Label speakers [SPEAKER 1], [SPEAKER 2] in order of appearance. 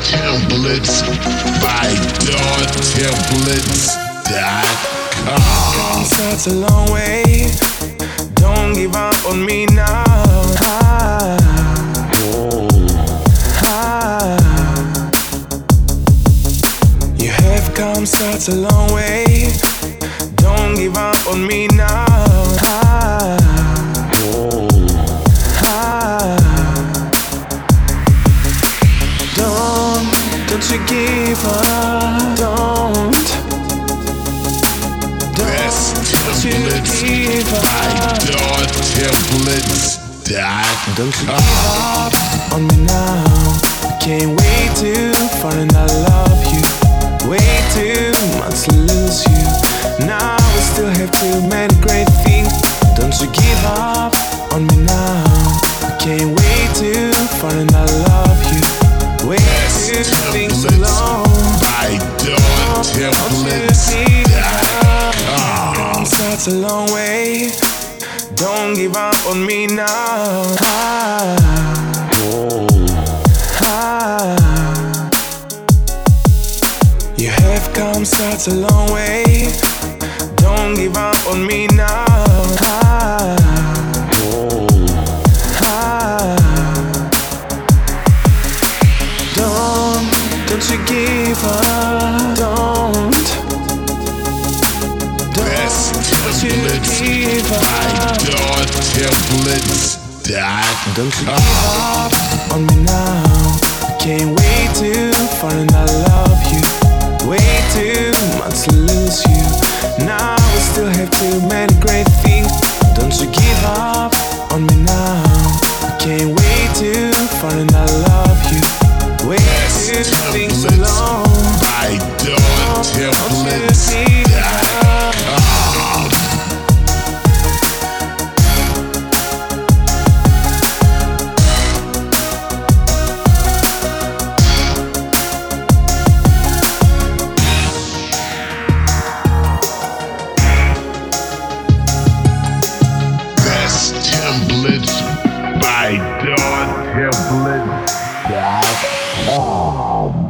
[SPEAKER 1] templates by.
[SPEAKER 2] Such a long way. Don't give up on me now. Ah, ah. You have come such a long way. Up. Don't,
[SPEAKER 1] Best
[SPEAKER 2] don't you
[SPEAKER 1] templates
[SPEAKER 2] give
[SPEAKER 1] by
[SPEAKER 2] up. Don't give on me now. Can't wait to find I love you. Way too much to lose you. Now we still have too many great things. Such a long way. Don't give up on me now. Ah, ah. You have come such a long way. Don't give up on me now. Ah. Don't give up on me now. Can't wait to find I love you. Way too much to lose you. Now still have too many great things. Don't you give up on me now. Can't wait to find I love you. Way too
[SPEAKER 1] Yeah. Oh.